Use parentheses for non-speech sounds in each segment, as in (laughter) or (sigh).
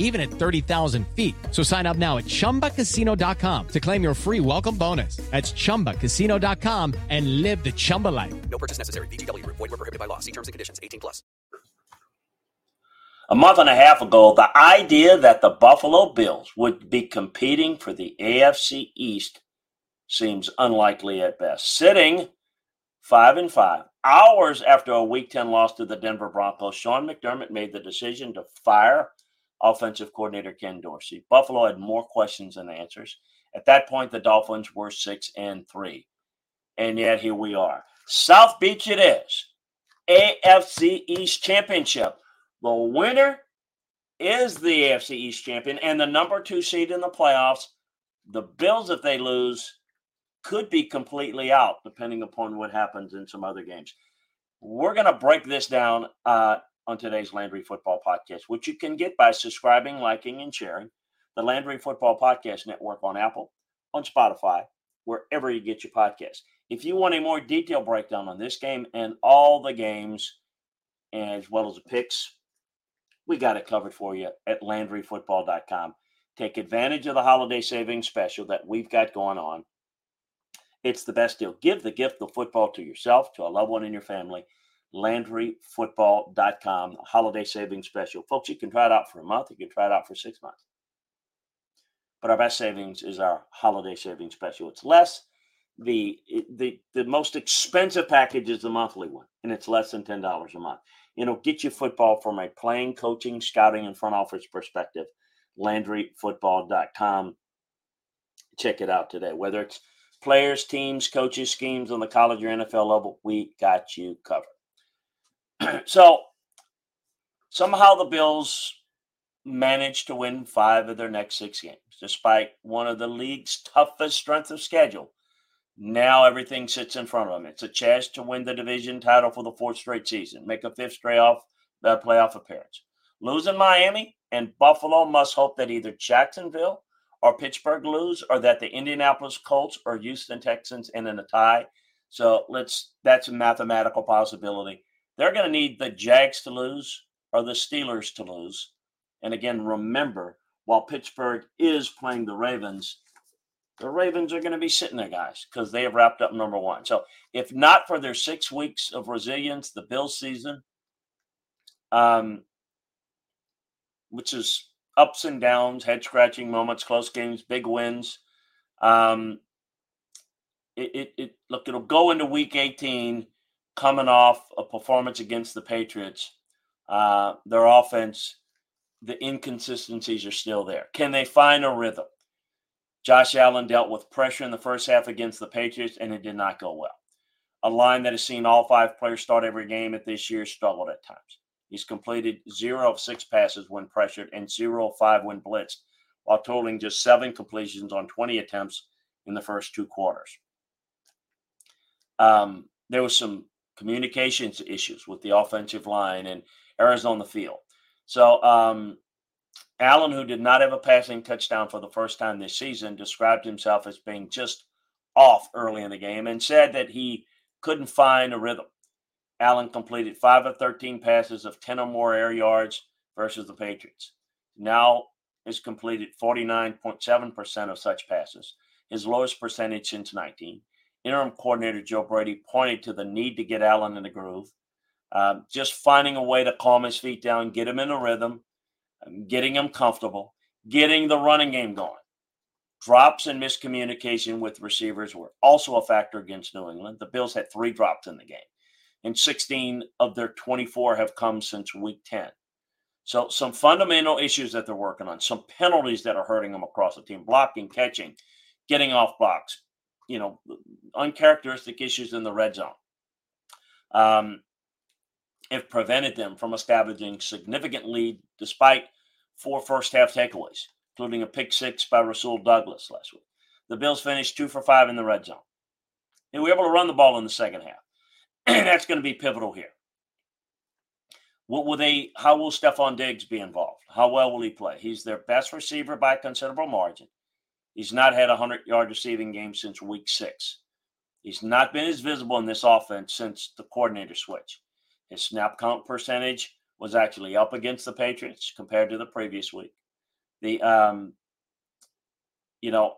even at 30,000 feet. So sign up now at chumbacasino.com to claim your free welcome bonus. That's chumbacasino.com and live the Chumba life. No purchase necessary. VGW Group. Void were prohibited by law. See terms and conditions. 18 plus. A month and a half ago, the idea that the Buffalo Bills would be competing for the AFC East seems unlikely at best. Sitting five and five, hours after a Week 10 loss to the Denver Broncos, Sean McDermott made the decision to fire offensive coordinator Ken Dorsey. Buffalo had more questions than answers. At that point, the Dolphins were six and three. And yet here we are. South Beach it is. AFC East Championship. The winner is the AFC East champion and the number two seed in the playoffs. The Bills, if they lose, could be completely out, depending upon what happens in some other games. We're going to break this down uh, on today's Landry Football Podcast, which you can get by subscribing, liking, and sharing the Landry Football Podcast Network on Apple, on Spotify, wherever you get your podcasts. If you want a more detailed breakdown on this game and all the games, as well as the picks, we got it covered for you at LandryFootball.com. Take advantage of the holiday savings special that we've got going on. It's the best deal. Give the gift of football to yourself, to a loved one in your family. LandryFootball.com, holiday savings special. Folks, you can try it out for a month. You can try it out for six months. But our best savings is our holiday savings special. It's less. The, the the most expensive package is the monthly one, and it's less than ten dollars a month. It'll get you football from a playing, coaching, scouting, and front office perspective. LandryFootball.com. Check it out today. Whether it's players, teams, coaches, schemes on the college or NFL level, we got you covered. (clears throat) so somehow the Bills managed to win five of their next six games, despite one of the league's toughest strength of schedule. Now everything sits in front of them. It's a chance to win the division title for the fourth straight season, make a fifth straight off uh, playoff appearance. Losing Miami and Buffalo must hope that either Jacksonville or Pittsburgh lose, or that the Indianapolis Colts or Houston Texans end in a tie. So let's that's a mathematical possibility. They're going to need the Jags to lose or the Steelers to lose. And again, remember, while Pittsburgh is playing the Ravens, the Ravens are going to be sitting there, guys, because they have wrapped up number one. So, if not for their six weeks of resilience, the Bills season, um, which is ups and downs, head scratching moments, close games, big wins. Um, it, it, it look, it'll go into week 18 coming off a performance against the Patriots, uh, their offense, the inconsistencies are still there. Can they find a rhythm? Josh Allen dealt with pressure in the first half against the Patriots, and it did not go well. A line that has seen all five players start every game at this year struggled at times. He's completed zero of six passes when pressured and zero of five when blitzed, while totaling just seven completions on 20 attempts in the first two quarters. Um, there was some communications issues with the offensive line and errors on the field. So, um, Allen, who did not have a passing touchdown for the first time this season, described himself as being just off early in the game and said that he couldn't find a rhythm. Allen completed five of 13 passes of 10 or more air yards versus the Patriots. Now has completed 49.7% of such passes, his lowest percentage since 19 interim coordinator Joe Brady pointed to the need to get Allen in the groove, um, just finding a way to calm his feet down, get him in a rhythm, um, getting him comfortable, getting the running game going. Drops and miscommunication with receivers were also a factor against New England. The Bills had three drops in the game. and 16 of their 24 have come since week 10. So, some fundamental issues that they're working on, some penalties that are hurting them across the team, blocking, catching, getting off blocks, you know, uncharacteristic issues in the red zone. Um, prevented them from establishing significant lead despite four first half takeaways, including a pick six by Rasul Douglas last week. The Bills finished two for five in the red zone. They were able to run the ball in the second half. (clears throat) That's going to be pivotal here. What will they how will Stefon Diggs be involved? How well will he play? He's their best receiver by a considerable margin. He's not had a 100 yard receiving game since week six. He's not been as visible in this offense since the coordinator switch. His snap count percentage was actually up against the Patriots compared to the previous week. The um, you know,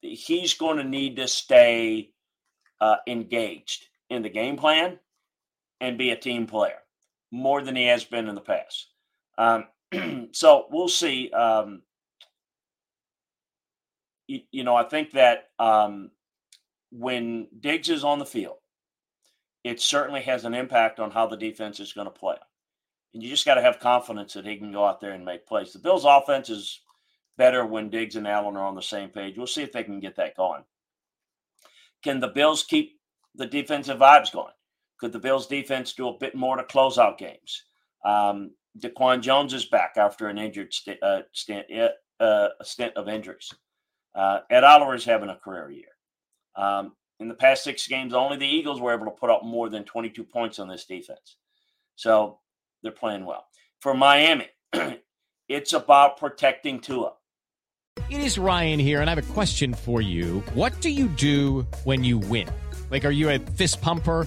he's going to need to stay uh, engaged in the game plan and be a team player more than he has been in the past. Um, (clears throat) so we'll see. Um, you, you, know, I think that um, when Diggs is on the field, it certainly has an impact on how the defense is going to play. And you just got to have confidence that he can go out there and make plays. The Bills' offense is better when Diggs and Allen are on the same page. We'll see if they can get that going. Can the Bills keep the defensive vibes going? Could the Bills' defense do a bit more to close out games? Um, DaQuan Jones is back after an injured st- uh, stint, uh, a stint of injuries. Uh, Ed Oliver is having a career year. Um, in the past six games, only the Eagles were able to put up more than 22 points on this defense. So they're playing well. For Miami, (clears throat) it's about protecting Tua. It is Ryan here, and I have a question for you. What do you do when you win? Like, are you a fist pumper?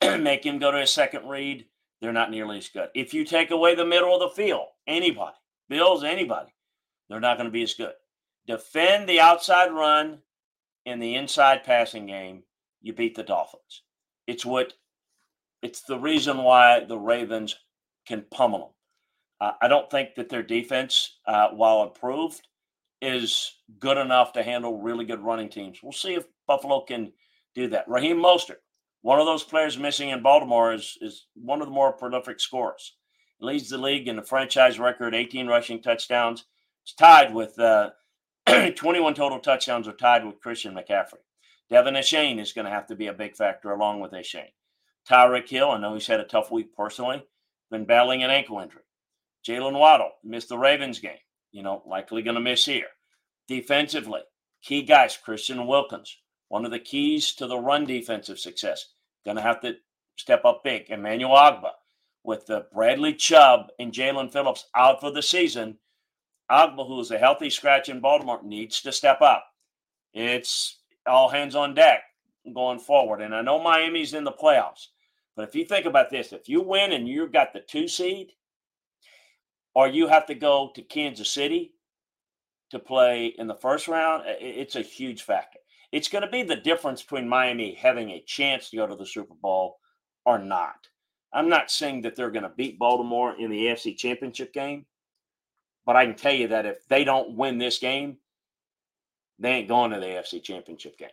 (clears throat) make him go to a second read, they're not nearly as good. If you take away the middle of the field, anybody, Bills, anybody, they're not going to be as good. Defend the outside run in the inside passing game, you beat the Dolphins. It's what it's the reason why the Ravens can pummel them. Uh, I don't think that their defense, uh, while improved, is good enough to handle really good running teams. We'll see if Buffalo can do that. Raheem Mostert, one of those players missing in Baltimore, is, is one of the more prolific scorers. Leads the league in the franchise record, 18 rushing touchdowns. It's tied with uh, (clears throat) 21 total touchdowns, are tied with Christian McCaffrey. De'Von Achane is going to have to be a big factor along with Achane. Tyreek Hill, I know he's had a tough week personally, been battling an ankle injury. Jaylen Waddle missed the Ravens game, you know, likely going to miss here. Defensively, key guys, Christian Wilkins, one of the keys to the run defensive success, going to have to step up big. Emmanuel Ogbah, with the Bradley Chubb and Jaelan Phillips out for the season, Ogbah, who is a healthy scratch in Baltimore, needs to step up. It's all hands on deck going forward. And I know Miami's in the playoffs, but if you think about this, if you win and you've got the two seed, or you have to go to Kansas City to play in the first round, it's a huge factor. It's going to be the difference between Miami having a chance to go to the Super Bowl or not. I'm not saying that they're going to beat Baltimore in the AFC Championship game, but I can tell you that if they don't win this game, they ain't going to the AFC Championship game.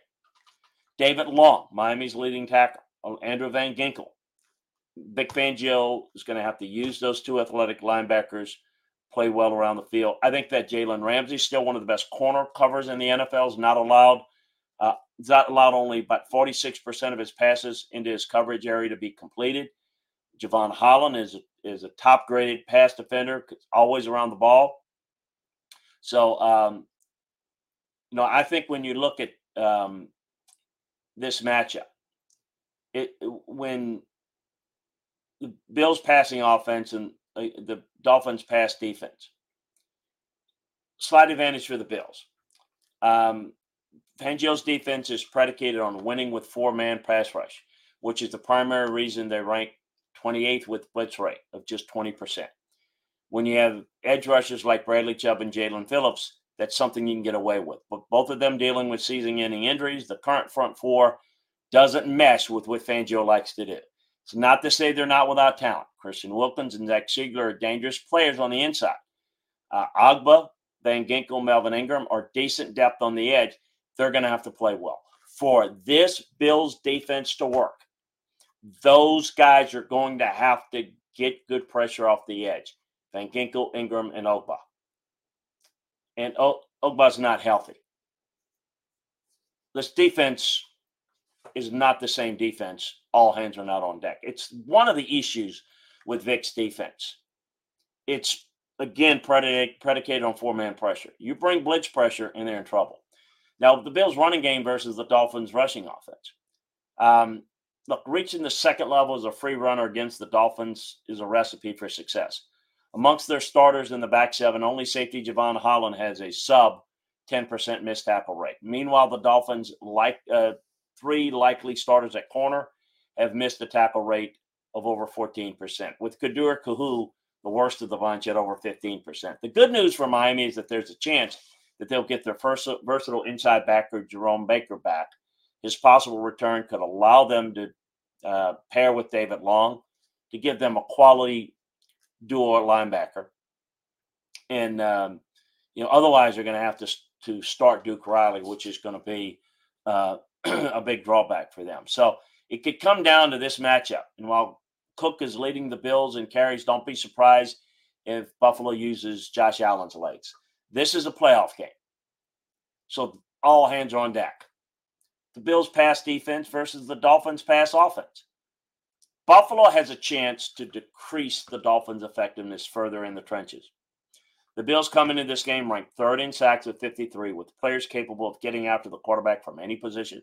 David Long, Miami's leading tackle. Oh, Andrew Van Ginkel. Vic Fangio is going to have to use those two athletic linebackers, play well around the field. I think that Jalen Ramsey is still one of the best corner covers in the NFL. Is not allowed. Uh, allowed only about 46% of his passes into his coverage area to be completed. Jevon Holland is is a top graded pass defender, always around the ball. So, um, you know, I think when you look at um, this matchup, it when the Bills passing offense and uh, the Dolphins pass defense, slight advantage for the Bills. Um, Fangio's defense is predicated on winning with four man pass rush, which is the primary reason they rank 28th with blitz rate of just 20%. When you have edge rushers like Bradley Chubb and Jaelan Phillips, that's something you can get away with. But both of them dealing with season ending injuries, the current front four doesn't mesh with what Fangio likes to do. It's not to say they're not without talent. Christian Wilkins and Zach Sieler are dangerous players on the inside. Uh, Ogbah, Van Ginkel, Melvin Ingram are decent depth on the edge. They're going to have to play well. For this Bills defense to work, those guys are going to have to get good pressure off the edge. Van Ginkel, Ingram, and Ogbah. And o- Ogbah's not healthy. This defense is not the same defense. All hands are not on deck. It's one of the issues with Vic's defense. It's again predicated on four man pressure. You bring blitz pressure, and they're in trouble. Now, the Bills' running game versus the Dolphins' rushing offense. Um, look, reaching the second level as a free runner against the Dolphins is a recipe for success. Amongst their starters in the back seven, only safety Jevon Holland has a sub 10% missed tackle rate. Meanwhile, the Dolphins, like uh, three likely starters at corner, have missed a tackle rate of over 14%, with Kader Kohou, the worst of the bunch, at over 15%. The good news for Miami is that there's a chance that they'll get their first versatile inside backer, Jerome Baker, back. His possible return could allow them to uh, pair with David Long to give them a quality dual linebacker. And, um, you know, otherwise they're going to have to, to start Duke Riley, which is going to be uh, (clears throat) a big drawback for them. So it could come down to this matchup. And while Cook is leading the Bills in carries, don't be surprised if Buffalo uses Josh Allen's legs. This is a playoff game. So all hands on deck. The Bills pass defense versus the Dolphins pass offense. Buffalo has a chance to decrease the Dolphins' effectiveness further in the trenches. The Bills come into this game ranked third in sacks at 53, with players capable of getting after the quarterback from any position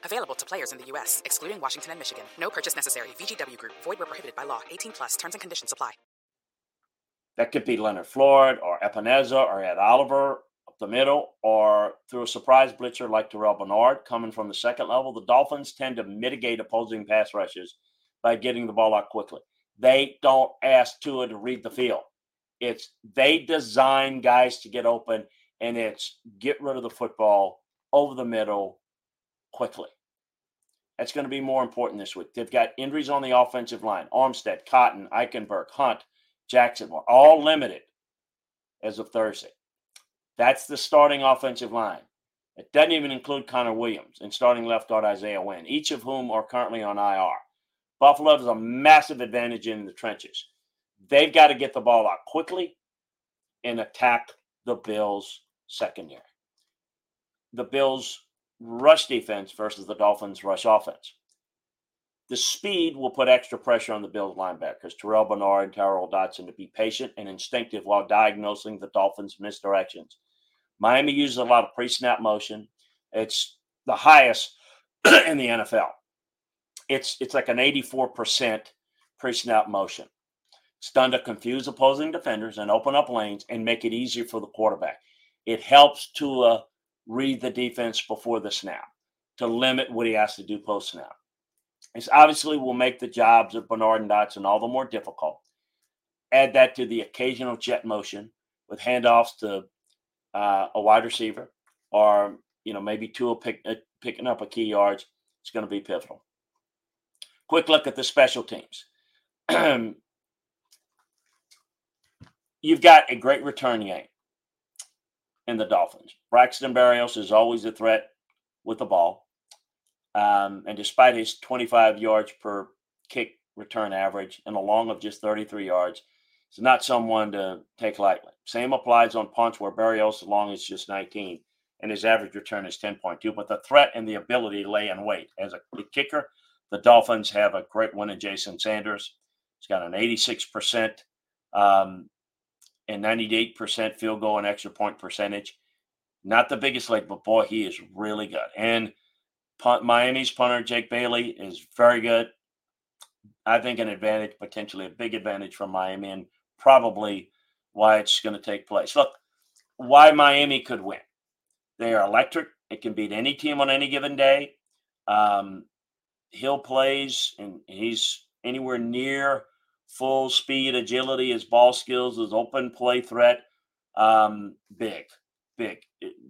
Available to players in the U.S., excluding Washington and Michigan. No purchase necessary. VGW Group. Void where prohibited by law. 18 plus. Terms and conditions apply. That could be Leonard Floyd or Epenesa or Ed Oliver up the middle or through a surprise blitzer like Terrell Bernard coming from the second level. The Dolphins tend to mitigate opposing pass rushes by getting the ball out quickly. They don't ask Tua to read the field. It's they design guys to get open and it's get rid of the football over the middle quickly. That's going to be more important this week. They've got injuries on the offensive line. Armstead, Cotton, Eichenberg, Hunt, Jackson all limited as of Thursday. That's the starting offensive line. It doesn't even include Connor Williams and starting left guard Isaiah Wynn, each of whom are currently on IR. Buffalo has a massive advantage in the trenches. They've got to get the ball out quickly and attack the Bills' secondary. The Bills' rush defense versus the Dolphins' rush offense. The speed will put extra pressure on the Bills linebackers, Terrell Bernard and Tyrel Dodson, to be patient and instinctive while diagnosing the Dolphins' misdirections. Miami uses a lot of pre snap motion. It's the highest (clears throat) in the NFL. It's, it's like an 84% pre snap motion. It's done to confuse opposing defenders and open up lanes and make it easier for the quarterback. It helps Tua read the defense before the snap to limit what he has to do post snap. This obviously will make the jobs of Bernard and Dodson all the more difficult. Add that to the occasional jet motion with handoffs to uh, a wide receiver or you know maybe two pick, uh, picking up a key yards. It's going to be pivotal. Quick look at the special teams. (clears throat) You've got a great return game in the Dolphins. Braxton Berrios is always a threat with the ball. Um, and despite his 25 yards per kick return average and a long of just 33 yards, he's not someone to take lightly. Same applies on punts where Berrios' long is just 19 and his average return is 10.2. But the threat and the ability lay in wait. As a kicker, the Dolphins have a great one in Jason Sanders. He's got an 86% um, and 98% field goal and extra point percentage. Not the biggest leg, but boy, he is really good. And punt, Miami's punter, Jake Bailey, is very good. I think an advantage, potentially a big advantage from Miami, and probably why it's going to take place. Look, why Miami could win. They are electric. It can beat any team on any given day. Um, Hill plays, and he's anywhere near full speed, agility, his ball skills, his open play threat. Um, big, big.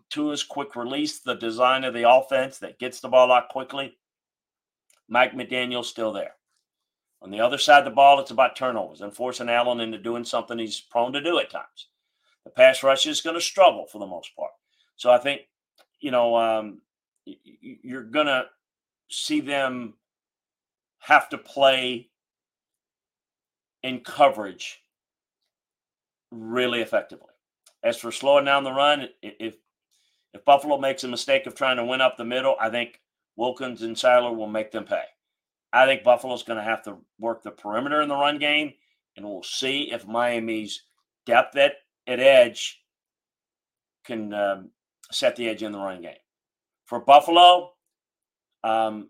Tua's quick release, the design of the offense that gets the ball out quickly. Mike McDaniel's still there. On the other side of the ball, it's about turnovers and forcing Allen into doing something he's prone to do at times. The pass rush is going to struggle for the most part. So I think, you know, um, you're going to see them have to play in coverage really effectively. As for slowing down the run, if if Buffalo makes a mistake of trying to win up the middle, I think Wilkins and Sieler will make them pay. I think Buffalo's going to have to work the perimeter in the run game, and we'll see if Miami's depth at, at edge can um, set the edge in the run game. For Buffalo, um,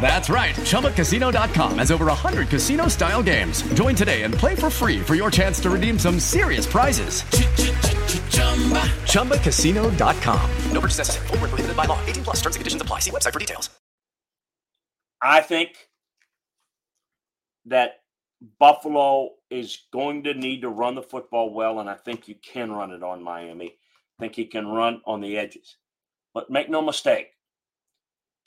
That's right. ChumbaCasino.com has over 100 casino style games. Join today and play for free for your chance to redeem some serious prizes. ChumbaCasino.com. No purchase necessary. Were prohibited by law. 18 plus. Terms and conditions apply. See website for details. I think that Buffalo is going to need to run the football well, and I think you can run it on Miami. I think you can run on the edges. But make no mistake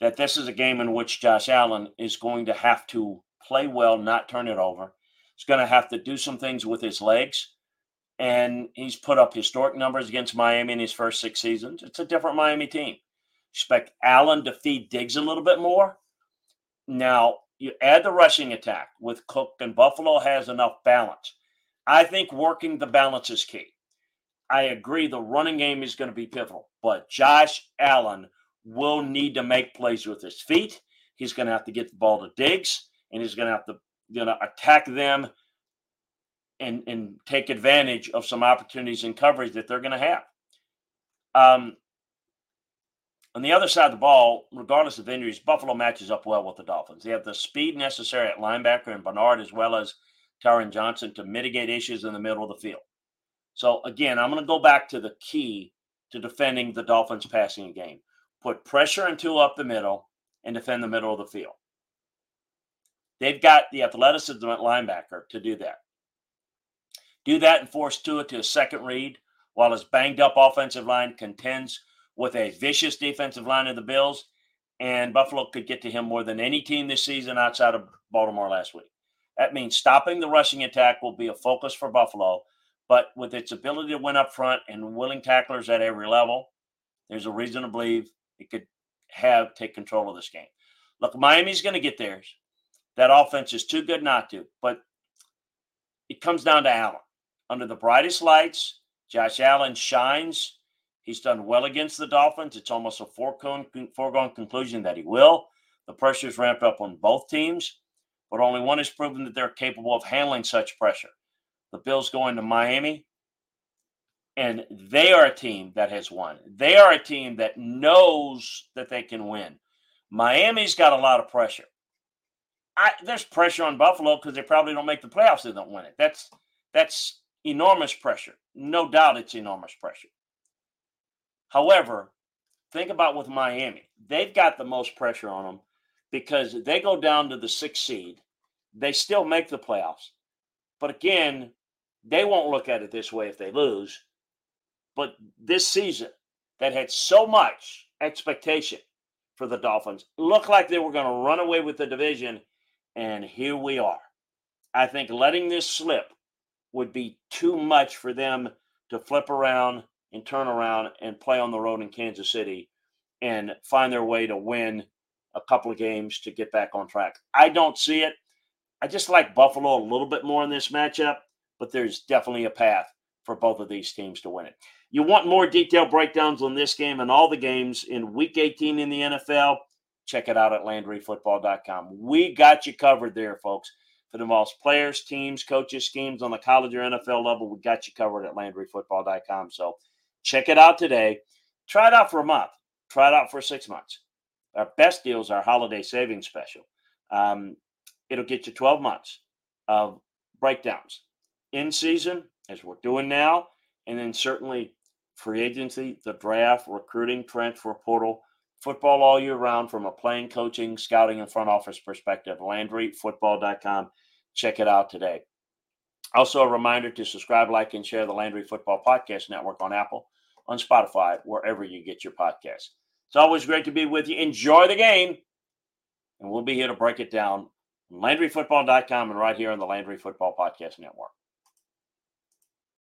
that this is a game in which Josh Allen is going to have to play well, not turn it over. He's going to have to do some things with his legs. And he's put up historic numbers against Miami in his first six seasons. It's a different Miami team. Expect Allen to feed Diggs a little bit more. Now, you add the rushing attack with Cook, and Buffalo has enough balance. I think working the balance is key. I agree the running game is going to be pivotal, but Josh Allen will need to make plays with his feet. He's going to have to get the ball to Diggs, and he's going to have to you know, attack them and, and take advantage of some opportunities in coverage that they're going to have. Um, on the other side of the ball, regardless of injuries, Buffalo matches up well with the Dolphins. They have the speed necessary at linebacker and Bernard, as well as Taron Johnson, to mitigate issues in the middle of the field. So, again, I'm going to go back to the key to defending the Dolphins' passing game put pressure into up the middle and defend the middle of the field. They've got the athleticism at linebacker to do that. Do that and force Tua to a second read while his banged up offensive line contends with a vicious defensive line of the Bills. And Buffalo could get to him more than any team this season outside of Baltimore last week. That means stopping the rushing attack will be a focus for Buffalo, but with its ability to win up front and willing tacklers at every level, there's a reason to believe it could have take control of this game. Look, Miami's going to get theirs. That offense is too good not to, but it comes down to Allen. Under the brightest lights, Josh Allen shines. He's done well against the Dolphins. It's almost a foregone, conclusion that he will. The pressure is ramped up on both teams, but only one has proven that they're capable of handling such pressure. The Bills going to Miami, and they are a team that has won. They are a team that knows that they can win. Miami's got a lot of pressure. I, there's pressure on Buffalo because they probably don't make the playoffs. They don't win it. That's that's enormous pressure. No doubt, it's enormous pressure. However, think about with Miami. They've got the most pressure on them because they go down to the sixth seed. They still make the playoffs, but again, they won't look at it this way if they lose. But this season, that had so much expectation for the Dolphins, looked like they were going to run away with the division and here we are. I think letting this slip would be too much for them to flip around and turn around and play on the road in Kansas City and find their way to win a couple of games to get back on track. I don't see it. I just like Buffalo a little bit more in this matchup, but there's definitely a path for both of these teams to win it. You want more detailed breakdowns on this game and all the games in week 18 in the NFL? check it out at LandryFootball.com. We got you covered there, folks. For the most players, teams, coaches, schemes on the college or NFL level, we got you covered at LandryFootball.com. So check it out today. Try it out for a month. Try it out for six months. Our best deals are holiday savings special. Um, it'll get you 12 months of breakdowns in season, as we're doing now, and then certainly free agency, the draft, recruiting, transfer portal football all year round from a playing, coaching, scouting, and front office perspective. LandryFootball.com. Check it out today. Also, a reminder to subscribe, like, and share the Landry Football Podcast Network on Apple, on Spotify, wherever you get your podcasts. It's always great to be with you. Enjoy the game, and we'll be here to break it down. LandryFootball.com and right here on the Landry Football Podcast Network.